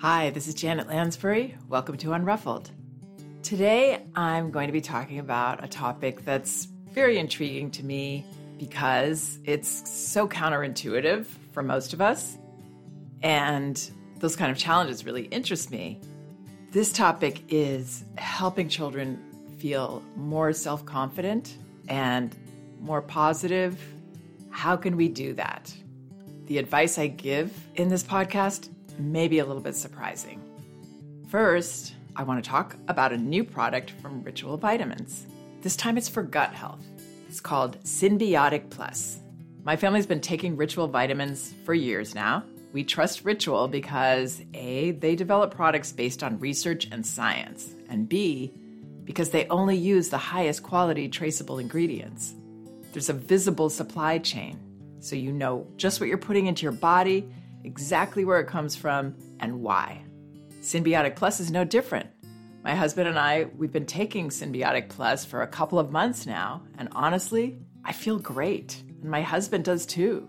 Hi, this is Janet Lansbury. Welcome to Unruffled. Today, I'm going to be talking about a topic that's very intriguing to me because it's so counterintuitive for most of us. And those kind of challenges really interest me. This topic is helping children feel more self confident and more positive. How can we do that? The advice I give in this podcast may be a little bit surprising. First, I want to talk about a new product from Ritual Vitamins. This time it's for gut health. It's called Synbiotic Plus. My family's been taking Ritual vitamins for years now. We trust Ritual because A, they develop products based on research and science, and B, because they only use the highest quality traceable ingredients. There's a visible supply chain, so you know just what you're putting into your body, exactly where it comes from, and why. Synbiotic Plus is no different. My husband and I, we've been taking Synbiotic Plus for a couple of months now, and honestly, I feel great, and my husband does too.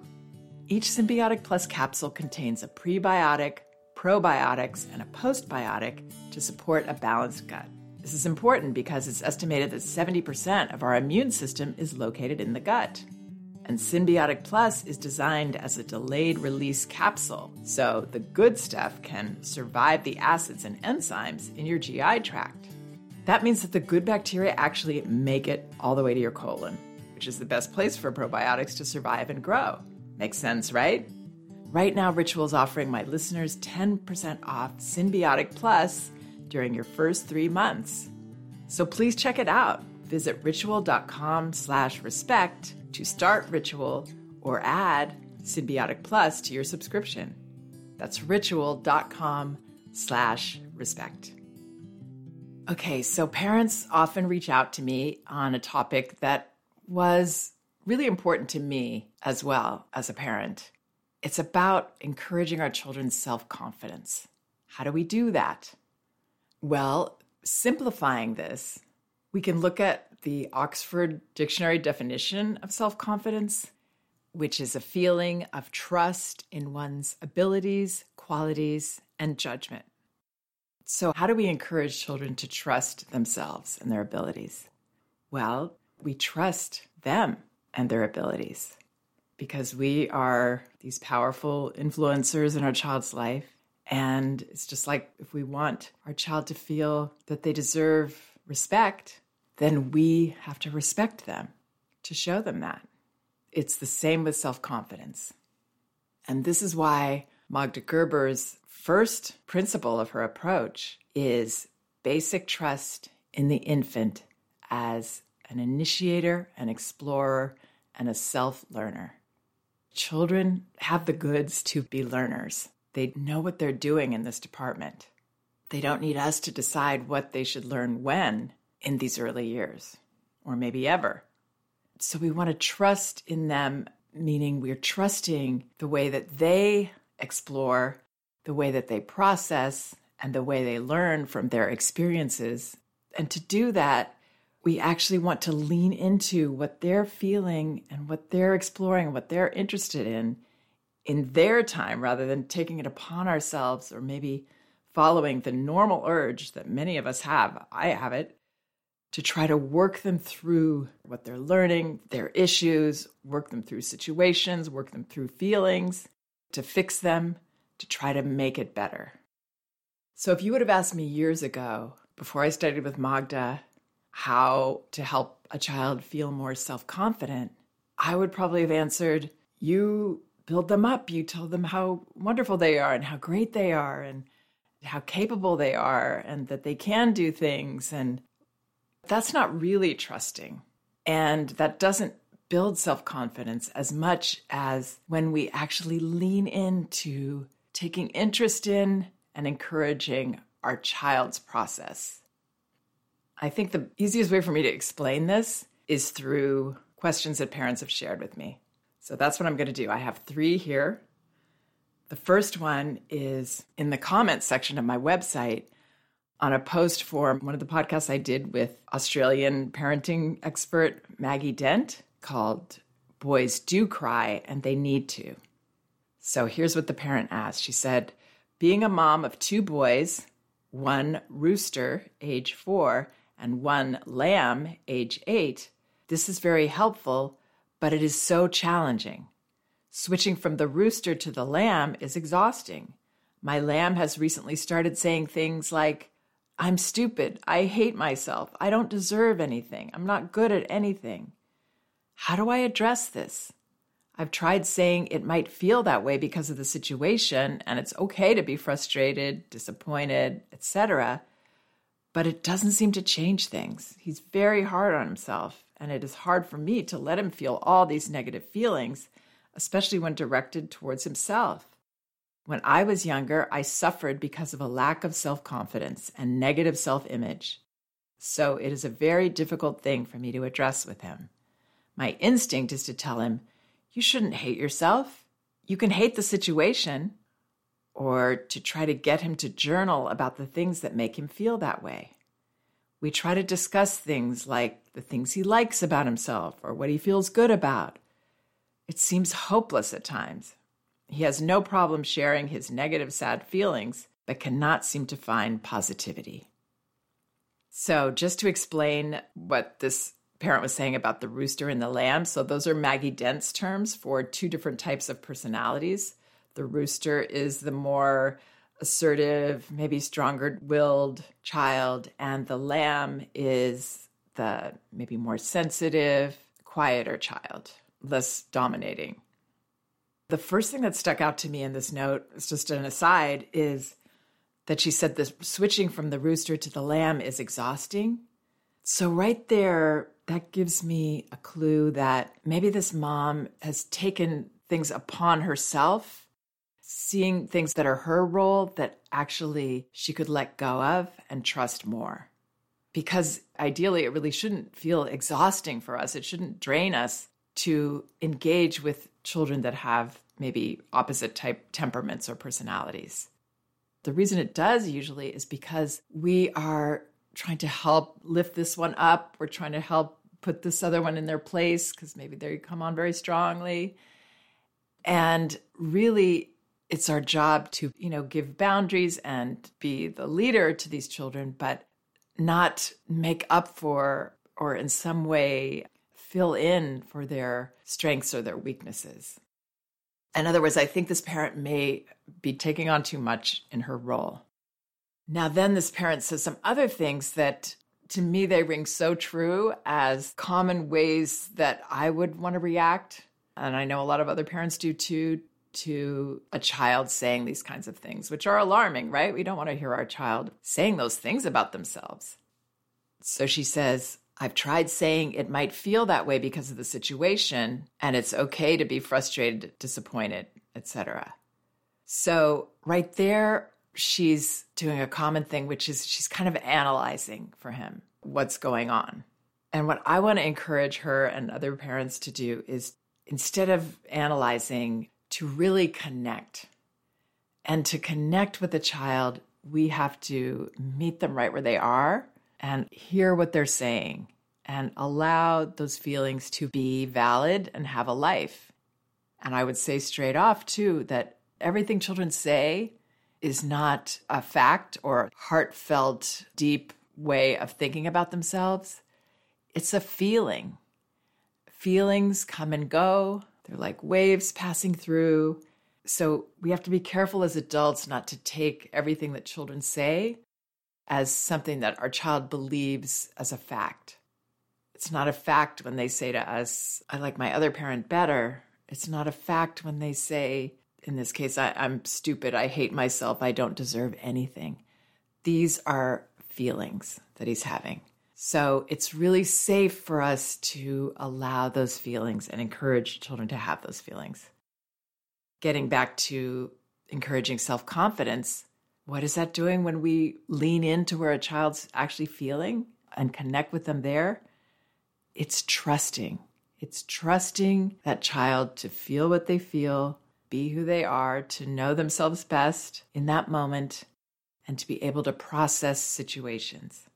Each Synbiotic Plus capsule contains a prebiotic, probiotics, and a postbiotic to support a balanced gut. This is important because it's estimated that 70% of our immune system is located in the gut. And Synbiotic Plus is designed as a delayed release capsule, so the good stuff can survive the acids and enzymes in your GI tract. That means that the good bacteria actually make it all the way to your colon, which is the best place for probiotics to survive and grow. Makes sense, right? Right now, Ritual is offering my listeners 10% off Synbiotic Plus during your first three months. So please check it out. Visit ritual.com slash respect to start Ritual or add Synbiotic Plus to your subscription. That's ritual.com slash respect. Okay, so parents often reach out to me on a topic that was really important to me as well as a parent. It's about encouraging our children's self confidence. How do we do that? Well, simplifying this, we can look at the Oxford Dictionary definition of self confidence, which is a feeling of trust in one's abilities, qualities, and judgment. So, how do we encourage children to trust themselves and their abilities? Well, we trust them and their abilities because we are these powerful influencers in our child's life. And it's just like if we want our child to feel that they deserve respect, then we have to respect them to show them that. It's the same with self confidence. And this is why Magda Gerber's first principle of her approach is basic trust in the infant as an initiator, an explorer, and a self learner. Children have the goods to be learners. They know what they're doing in this department. They don't need us to decide what they should learn when in these early years, or maybe ever. So we want to trust in them, meaning we're trusting the way that they explore, the way that they process, and the way they learn from their experiences. And to do that, we actually want to lean into what they're feeling and what they're exploring, what they're interested in in their time rather than taking it upon ourselves or maybe following the normal urge that many of us have. I have it to try to work them through what they're learning, their issues, work them through situations, work them through feelings, to fix them, to try to make it better. So if you would have asked me years ago, before I studied with Magda, how to help a child feel more self confident, I would probably have answered, You build them up. You tell them how wonderful they are and how great they are and how capable they are and that they can do things. And that's not really trusting. And that doesn't build self confidence as much as when we actually lean into taking interest in and encouraging our child's process. I think the easiest way for me to explain this is through questions that parents have shared with me. So that's what I'm going to do. I have three here. The first one is in the comments section of my website on a post for one of the podcasts I did with Australian parenting expert Maggie Dent called Boys Do Cry and They Need to. So here's what the parent asked. She said, Being a mom of two boys, one rooster, age four, and one lamb, age eight, this is very helpful, but it is so challenging. Switching from the rooster to the lamb is exhausting. My lamb has recently started saying things like, I'm stupid. I hate myself. I don't deserve anything. I'm not good at anything. How do I address this? I've tried saying it might feel that way because of the situation and it's okay to be frustrated, disappointed, etc. But it doesn't seem to change things. He's very hard on himself and it is hard for me to let him feel all these negative feelings, especially when directed towards himself. When I was younger, I suffered because of a lack of self confidence and negative self image. So it is a very difficult thing for me to address with him. My instinct is to tell him, You shouldn't hate yourself. You can hate the situation. Or to try to get him to journal about the things that make him feel that way. We try to discuss things like the things he likes about himself or what he feels good about. It seems hopeless at times. He has no problem sharing his negative, sad feelings, but cannot seem to find positivity. So, just to explain what this parent was saying about the rooster and the lamb, so those are Maggie Dent's terms for two different types of personalities. The rooster is the more assertive, maybe stronger willed child, and the lamb is the maybe more sensitive, quieter child, less dominating. The first thing that stuck out to me in this note, it's just an aside, is that she said the switching from the rooster to the lamb is exhausting. So, right there, that gives me a clue that maybe this mom has taken things upon herself, seeing things that are her role that actually she could let go of and trust more. Because ideally, it really shouldn't feel exhausting for us. It shouldn't drain us to engage with children that have maybe opposite type temperaments or personalities. The reason it does usually is because we are trying to help lift this one up. We're trying to help put this other one in their place because maybe they come on very strongly. And really, it's our job to, you know, give boundaries and be the leader to these children, but not make up for or in some way fill in for their strengths or their weaknesses. In other words, I think this parent may be taking on too much in her role. Now, then, this parent says some other things that to me they ring so true as common ways that I would want to react. And I know a lot of other parents do too, to a child saying these kinds of things, which are alarming, right? We don't want to hear our child saying those things about themselves. So she says, I've tried saying it might feel that way because of the situation, and it's okay to be frustrated, disappointed, etc. So, right there, she's doing a common thing, which is she's kind of analyzing for him what's going on. And what I want to encourage her and other parents to do is instead of analyzing, to really connect. And to connect with the child, we have to meet them right where they are and hear what they're saying and allow those feelings to be valid and have a life. And I would say straight off, too, that everything children say is not a fact or heartfelt, deep way of thinking about themselves. It's a feeling. Feelings come and go, they're like waves passing through. So we have to be careful as adults not to take everything that children say as something that our child believes as a fact. It's not a fact when they say to us, I like my other parent better. It's not a fact when they say, in this case, I, am stupid, I hate myself, I don't deserve anything. These are feelings that he's having. So it's really safe for us to allow those feelings and encourage children to have those feelings. Getting back to encouraging self confidence, what is that doing when we lean into where a child's actually feeling and connect with them there? It's trusting. It's trusting that child to feel what they feel, be who they are, to know themselves best in that moment, and to be able to process situations.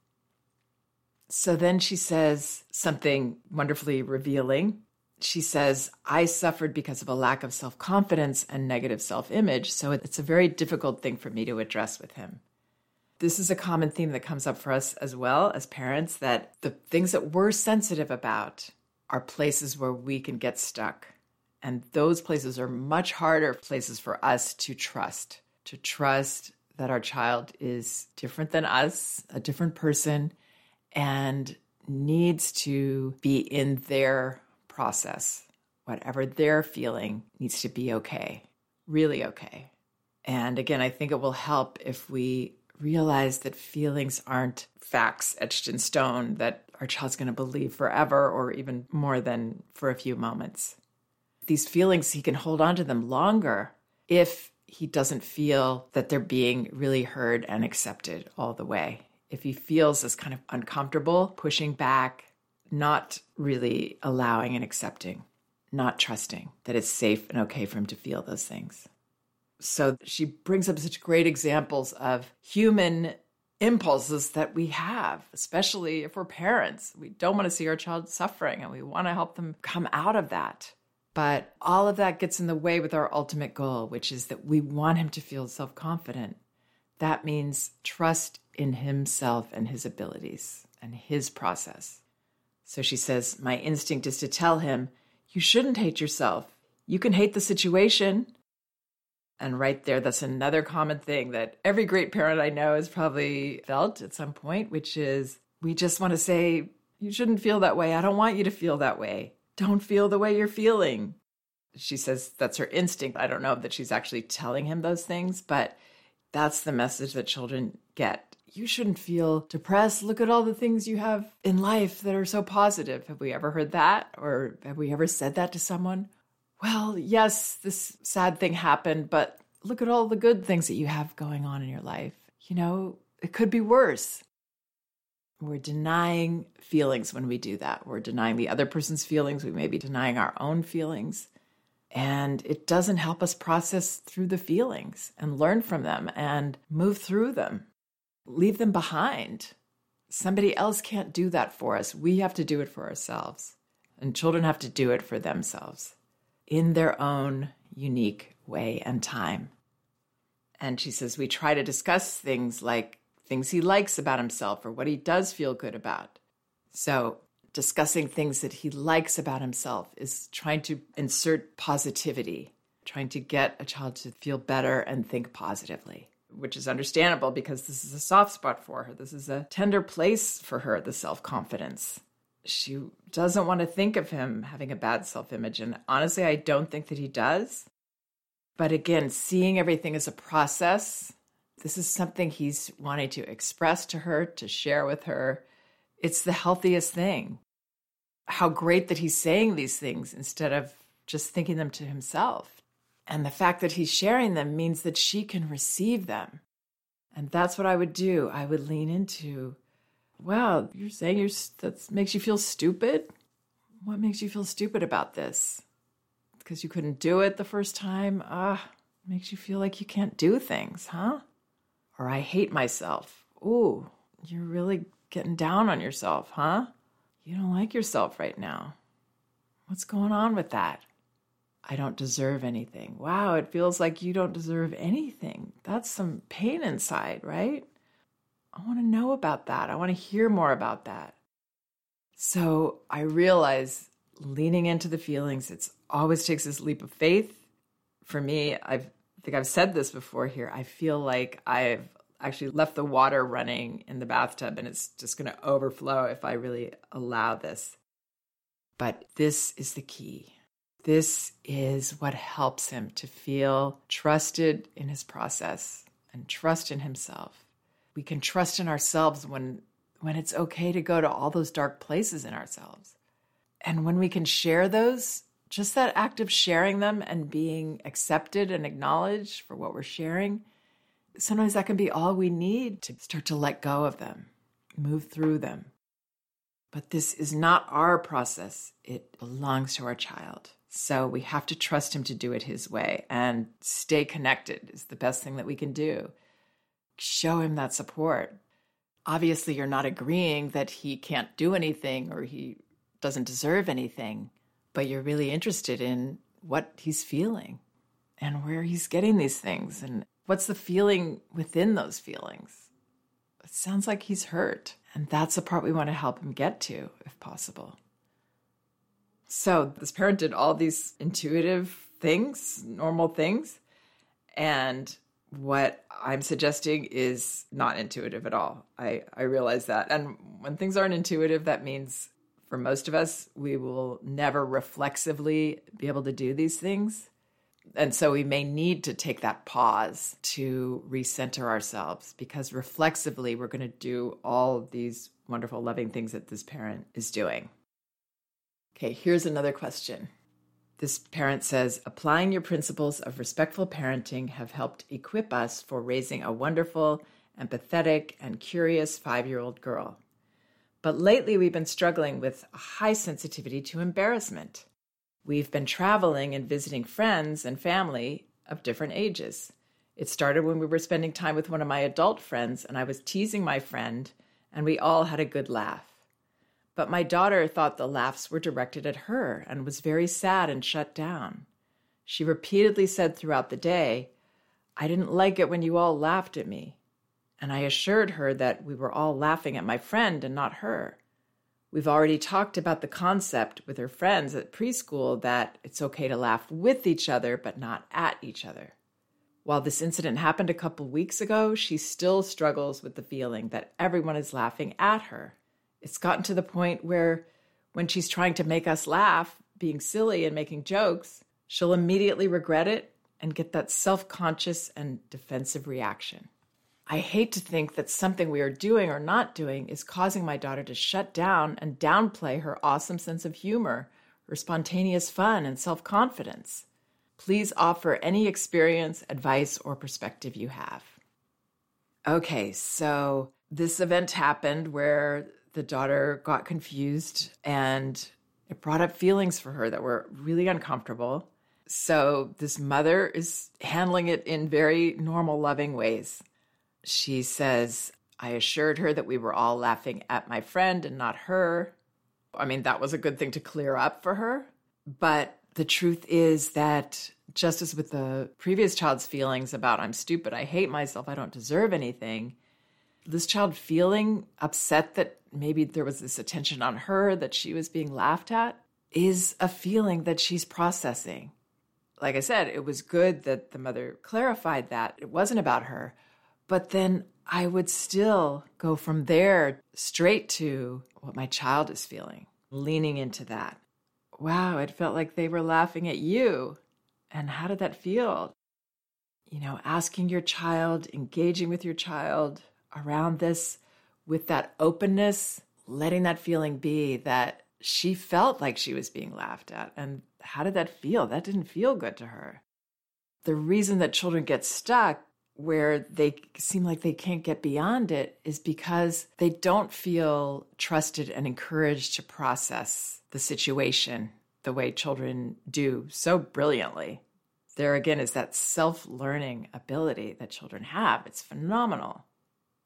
So then she says something wonderfully revealing. She says, I suffered because of a lack of self confidence and negative self image, so it's a very difficult thing for me to address with him. This is a common theme that comes up for us as well as parents that the things that we're sensitive about are places where we can get stuck. And those places are much harder places for us to trust, to trust that our child is different than us, a different person, and needs to be in their process. Whatever they're feeling needs to be okay, really okay. And again, I think it will help if we realize that feelings aren't facts etched in stone that our child's going to believe forever or even more than for a few moments. These feelings, he can hold on to them longer if he doesn't feel that they're being really heard and accepted all the way. If he feels this kind of uncomfortable, pushing back, not really allowing and accepting, not trusting that it's safe and okay for him to feel those things. So she brings up such great examples of human impulses that we have, especially if we're parents. We don't want to see our child suffering and we want to help them come out of that. But all of that gets in the way with our ultimate goal, which is that we want him to feel self confident. That means trust in himself and his abilities and his process. So she says, My instinct is to tell him, You shouldn't hate yourself. You can hate the situation. And right there, that's another common thing that every great parent I know has probably felt at some point, which is we just want to say, You shouldn't feel that way. I don't want you to feel that way. Don't feel the way you're feeling. She says that's her instinct. I don't know that she's actually telling him those things, but that's the message that children get you shouldn't feel depressed. Look at all the things you have in life that are so positive. Have we ever heard that? Or have we ever said that to someone? Well, yes, this sad thing happened, but look at all the good things that you have going on in your life. You know, it could be worse. We're denying feelings when we do that. We're denying the other person's feelings. We may be denying our own feelings. And it doesn't help us process through the feelings and learn from them and move through them leave them behind. Somebody else can't do that for us. We have to do it for ourselves. And children have to do it for themselves in their own unique way and time. And she says, we try to discuss things like things he likes about himself or what he does feel good about. So, discussing things that he likes about himself is trying to insert positivity, trying to get a child to feel better and think positively which is understandable because this is a soft spot for her. This is a tender place for her, the self confidence. She doesn't want to think of him having a bad self image. And honestly, I don't think that he does. But again, seeing everything as a process, this is something he's wanting to express to her, to share with her. It's the healthiest thing. How great that he's saying these things instead of just thinking them to himself. And the fact that he's sharing them means that she can receive them. And that's what I would do. I would lean into, wow, you're saying you're, that makes you feel stupid? What makes you feel stupid about this? Because you couldn't do it the first time? Ah, makes you feel like you can't do things, huh? Or I hate myself. Ooh, you're really getting down on yourself, huh? You don't like yourself right now. What's going on with that? I don't deserve anything. Wow, it feels like you don't deserve anything. That's some pain inside, right? I want to know about that. I want to hear more about that. So I realize leaning into the feelings, it always takes this leap of faith. For me, I've, I think I've said this before here. I feel like I've actually left the water running in the bathtub and it's just going to overflow if I really allow this. But this is the key this is what helps him to feel trusted in his process and trust in himself. We can trust in ourselves when, when it's okay to go to all those dark places in ourselves. And when we can share those, just that act of sharing them and being accepted and acknowledged for what we're sharing, sometimes that can be all we need to start to let go of them, move through them. But this is not our process, it belongs to our child. So we have to trust him to do it his way and stay connected is the best thing that we can do. Show him that support. Obviously, you're not agreeing that he can't do anything or he doesn't deserve anything, but you're really interested in what he's feeling and where he's getting these things and what's the feeling within those feelings. It sounds like he's hurt. And that's the part we want to help him get to, if possible. So, this parent did all these intuitive things, normal things. And what I'm suggesting is not intuitive at all. I, I realize that. And when things aren't intuitive, that means for most of us, we will never reflexively be able to do these things. And so we may need to take that pause to recenter ourselves because reflexively, we're going to do all these wonderful, loving things that this parent is doing. Okay, here's another question. This parent says, applying your principles of respectful parenting have helped equip us for raising a wonderful, empathetic, and curious five year old girl. But lately, we've been struggling with a high sensitivity to embarrassment. We've been traveling and visiting friends and family of different ages. It started when we were spending time with one of my adult friends, and I was teasing my friend, and we all had a good laugh. But my daughter thought the laughs were directed at her and was very sad and shut down. She repeatedly said throughout the day, I didn't like it when you all laughed at me. And I assured her that we were all laughing at my friend and not her. We've already talked about the concept with her friends at preschool that it's okay to laugh with each other, but not at each other. While this incident happened a couple weeks ago, she still struggles with the feeling that everyone is laughing at her. It's gotten to the point where when she's trying to make us laugh, being silly and making jokes, she'll immediately regret it and get that self conscious and defensive reaction. I hate to think that something we are doing or not doing is causing my daughter to shut down and downplay her awesome sense of humor, her spontaneous fun, and self confidence. Please offer any experience, advice, or perspective you have. Okay, so this event happened where the daughter got confused and it brought up feelings for her that were really uncomfortable. So, this mother is handling it in very normal, loving ways. She says, I assured her that we were all laughing at my friend and not her. I mean, that was a good thing to clear up for her. But the truth is that just as with the previous child's feelings about I'm stupid, I hate myself, I don't deserve anything, this child feeling upset that maybe there was this attention on her, that she was being laughed at, is a feeling that she's processing. Like I said, it was good that the mother clarified that it wasn't about her. But then I would still go from there straight to what my child is feeling, leaning into that. Wow, it felt like they were laughing at you. And how did that feel? You know, asking your child, engaging with your child around this with that openness, letting that feeling be that she felt like she was being laughed at. And how did that feel? That didn't feel good to her. The reason that children get stuck where they seem like they can't get beyond it is because they don't feel trusted and encouraged to process the situation the way children do so brilliantly. There again is that self learning ability that children have. It's phenomenal.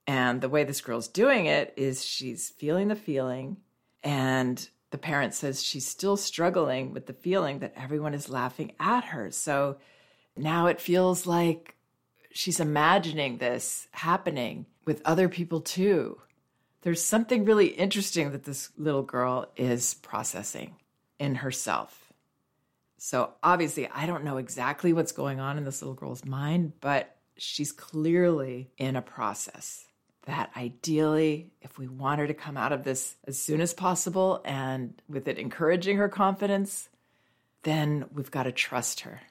And the way this girl's doing it is she's feeling the feeling, and the parent says she's still struggling with the feeling that everyone is laughing at her. So now it feels like she's imagining this happening with other people too. There's something really interesting that this little girl is processing in herself. So, obviously, I don't know exactly what's going on in this little girl's mind, but she's clearly in a process that ideally, if we want her to come out of this as soon as possible and with it encouraging her confidence, then we've got to trust her.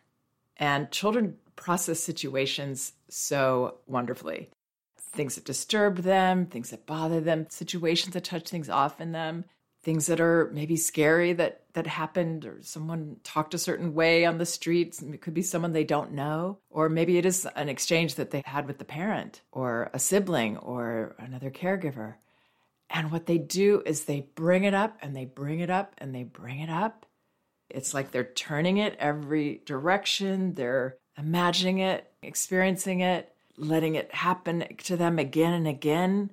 And children process situations so wonderfully. Things that disturb them, things that bother them, situations that touch things off in them, things that are maybe scary that that happened or someone talked a certain way on the streets it could be someone they don't know or maybe it is an exchange that they had with the parent or a sibling or another caregiver. And what they do is they bring it up and they bring it up and they bring it up. It's like they're turning it every direction. They're imagining it, experiencing it, letting it happen to them again and again.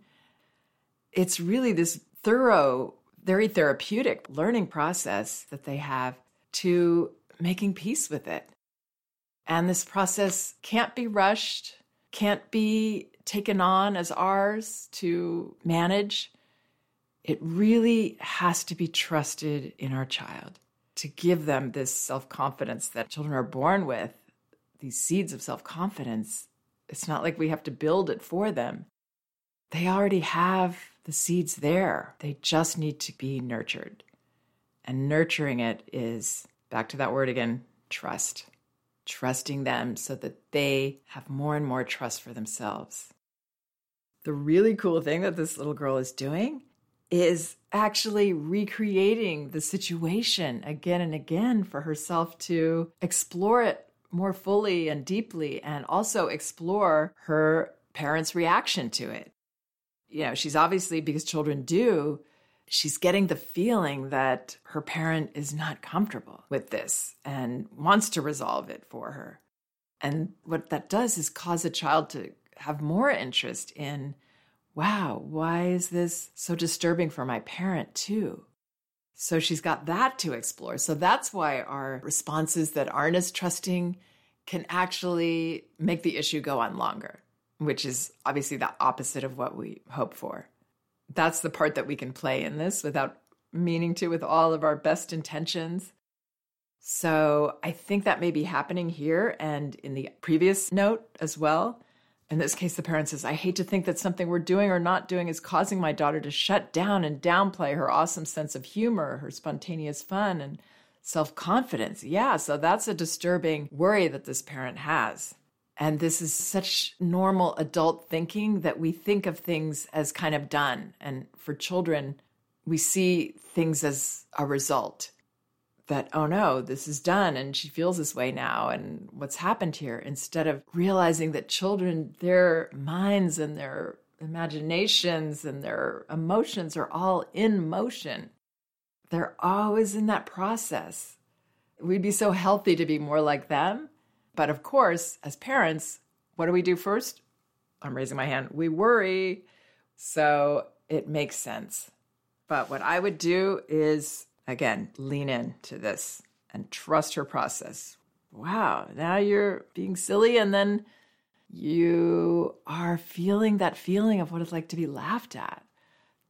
It's really this thorough, very therapeutic learning process that they have to making peace with it. And this process can't be rushed, can't be taken on as ours to manage. It really has to be trusted in our child to give them this self confidence that children are born with, these seeds of self confidence. It's not like we have to build it for them. They already have the seeds there. They just need to be nurtured. And nurturing it is back to that word again trust. Trusting them so that they have more and more trust for themselves. The really cool thing that this little girl is doing is actually recreating the situation again and again for herself to explore it more fully and deeply and also explore her parents' reaction to it. You know, she's obviously, because children do, she's getting the feeling that her parent is not comfortable with this and wants to resolve it for her. And what that does is cause a child to have more interest in wow, why is this so disturbing for my parent too? So she's got that to explore. So that's why our responses that aren't as trusting can actually make the issue go on longer, which is obviously the opposite of what we hope for. That's the part that we can play in this without meaning to, with all of our best intentions. So I think that may be happening here and in the previous note as well in this case, the parent says, I hate to think that something we're doing or not doing is causing my daughter to shut down and downplay her awesome sense of humor, her spontaneous fun, and self confidence. Yeah, so that's a disturbing worry that this parent has. And this is such normal adult thinking that we think of things as kind of done. And for children, we see things as a result that, oh no, this is done and she feels this way now and what's happened here, instead of realizing that children, their minds and their imaginations and their emotions are all in motion. They're always in that process. We'd be so healthy to be more like them. But of course, as parents, what do we do first? I'm raising my hand. We worry. So it makes sense. But what I would do is Again, lean in to this and trust her process. Wow, now you're being silly, and then you are feeling that feeling of what it's like to be laughed at.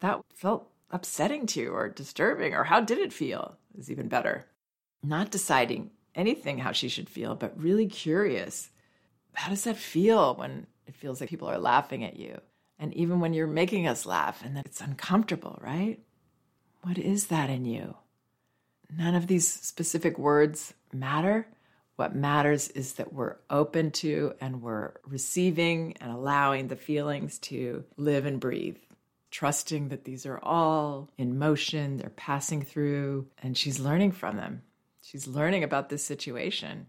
That felt upsetting to you or disturbing, or how did it feel? Is even better. Not deciding anything how she should feel, but really curious. How does that feel when it feels like people are laughing at you? And even when you're making us laugh and that it's uncomfortable, right? What is that in you? None of these specific words matter. What matters is that we're open to and we're receiving and allowing the feelings to live and breathe, trusting that these are all in motion, they're passing through, and she's learning from them. She's learning about this situation.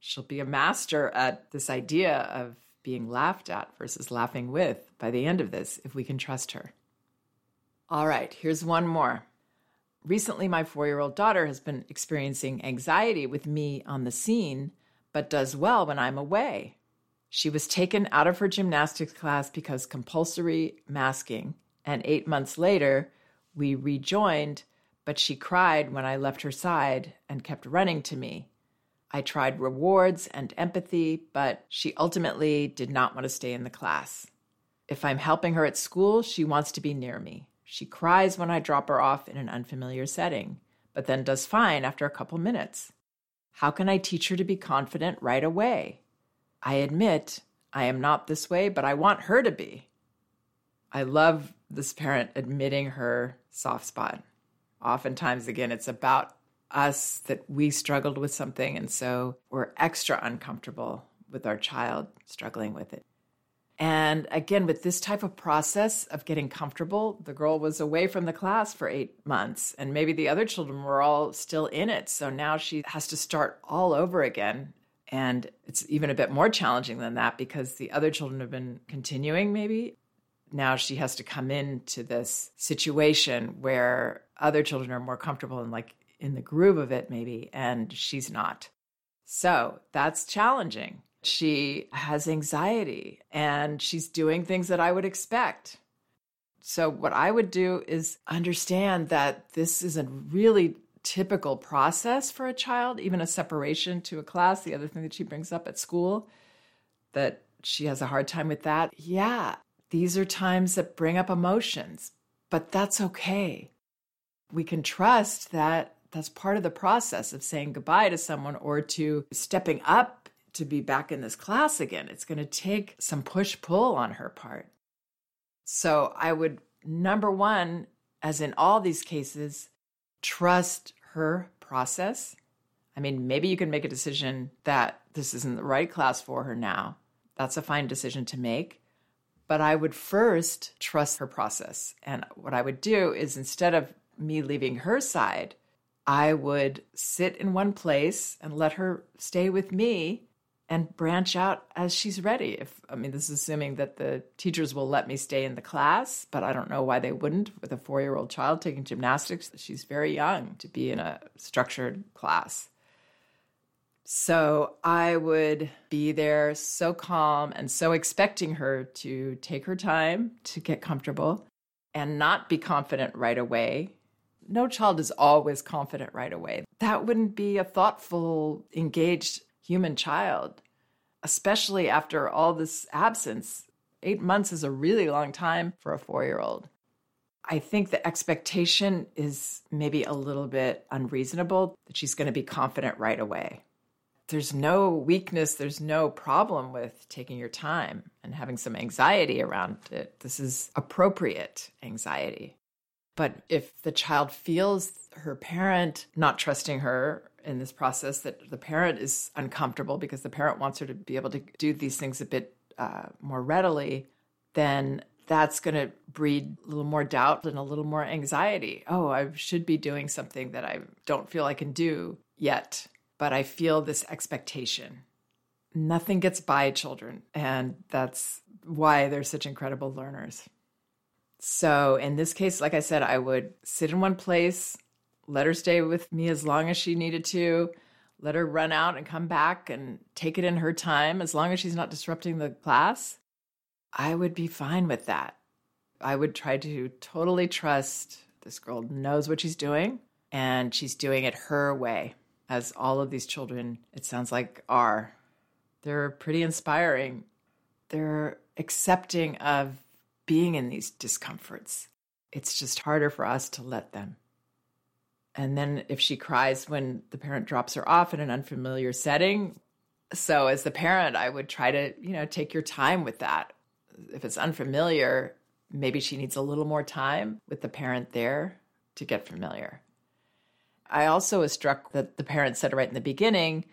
She'll be a master at this idea of being laughed at versus laughing with by the end of this if we can trust her. All right, here's one more. Recently, my four year old daughter has been experiencing anxiety with me on the scene, but does well when I'm away. She was taken out of her gymnastics class because compulsory masking, and eight months later, we rejoined, but she cried when I left her side and kept running to me. I tried rewards and empathy, but she ultimately did not want to stay in the class. If I'm helping her at school, she wants to be near me. She cries when I drop her off in an unfamiliar setting, but then does fine after a couple minutes. How can I teach her to be confident right away? I admit I am not this way, but I want her to be. I love this parent admitting her soft spot. Oftentimes, again, it's about us that we struggled with something, and so we're extra uncomfortable with our child struggling with it. And again, with this type of process of getting comfortable, the girl was away from the class for eight months, and maybe the other children were all still in it. So now she has to start all over again. And it's even a bit more challenging than that because the other children have been continuing, maybe. Now she has to come into this situation where other children are more comfortable and like in the groove of it, maybe, and she's not. So that's challenging she has anxiety and she's doing things that I would expect. So, what I would do is understand that this is a really typical process for a child, even a separation to a class, the other thing that she brings up at school, that she has a hard time with that. Yeah, these are times that bring up emotions, but that's okay. We can trust that that's part of the process of saying goodbye to someone or to stepping up to be back in this class again. It's going to take some push pull on her part. So I would, number one, as in all these cases, trust her process. I mean, maybe you can make a decision that this isn't the right class for her now. That's a fine decision to make. But I would first trust her process. And what I would do is instead of me leaving her side, I would sit in one place and let her stay with me and branch out as she's ready. If I mean, this is assuming that the teachers will let me stay in the class, but I don't know why they wouldn't with a four year old child taking gymnastics. She's very young to be in a structured class. So I would be there so calm and so expecting her to take her time to get comfortable and not be confident right away. No child is always confident right away. That wouldn't be a thoughtful, engaged human child, especially after all this absence. Eight months is a really long time for a four year old. I think the expectation is maybe a little bit unreasonable that she's going to be confident right away there's no weakness, there's no problem with taking your time and having some anxiety around it. This is appropriate anxiety. But if the child feels her parent not trusting her in this process, that the parent is uncomfortable because the parent wants her to be able to do these things a bit uh, more readily, then that's going to breed a little more doubt and a little more anxiety. Oh, I should be doing something that I don't feel I can do yet but I feel this expectation. Nothing gets by children, and that's why they're such incredible learners. So, in this case, like I said, I would sit in one place, let her stay with me as long as she needed to, let her run out and come back and take it in her time, as long as she's not disrupting the class. I would be fine with that. I would try to totally trust this girl knows what she's doing and she's doing it her way as all of these children, it sounds like, are. They're pretty inspiring. They're accepting of being in these discomforts. It's just harder for us to let them. And then if she cries when the parent drops her off in an unfamiliar setting, so as the parent, I would try to, you know, take your time with that. If it's unfamiliar, maybe she needs a little more time with the parent there to get familiar. I also was struck that the parent said right in the beginning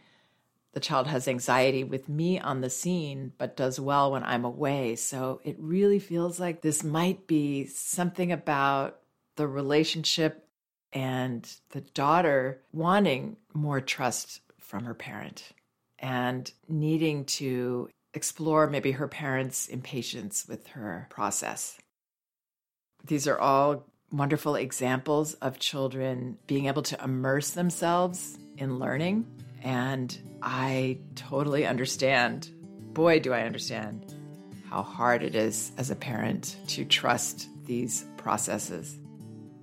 the child has anxiety with me on the scene, but does well when I'm away. So it really feels like this might be something about the relationship and the daughter wanting more trust from her parent and needing to explore maybe her parents' impatience with her process. These are all wonderful examples of children being able to immerse themselves in learning. And I totally understand, boy, do I understand how hard it is as a parent to trust these processes.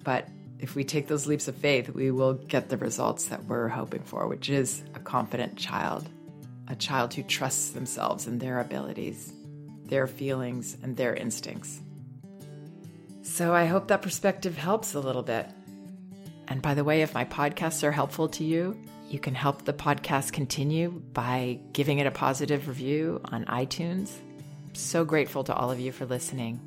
But if we take those leaps of faith, we will get the results that we're hoping for, which is a confident child, a child who trusts themselves and their abilities, their feelings, and their instincts. So I hope that perspective helps a little bit. And by the way, if my podcasts are helpful to you, you can help the podcast continue by giving it a positive review on iTunes. I'm so grateful to all of you for listening.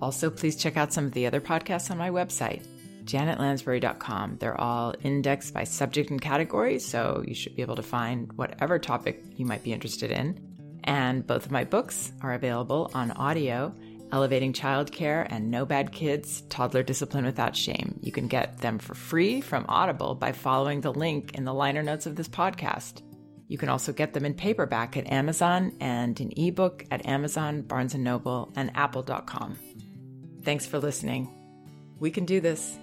Also, please check out some of the other podcasts on my website, janetlansbury.com. They're all indexed by subject and category, so you should be able to find whatever topic you might be interested in. And both of my books are available on audio Elevating Childcare and No Bad Kids Toddler Discipline Without Shame. You can get them for free from Audible by following the link in the liner notes of this podcast. You can also get them in paperback at Amazon and in ebook at Amazon, Barnes & Noble, and apple.com. Thanks for listening. We can do this.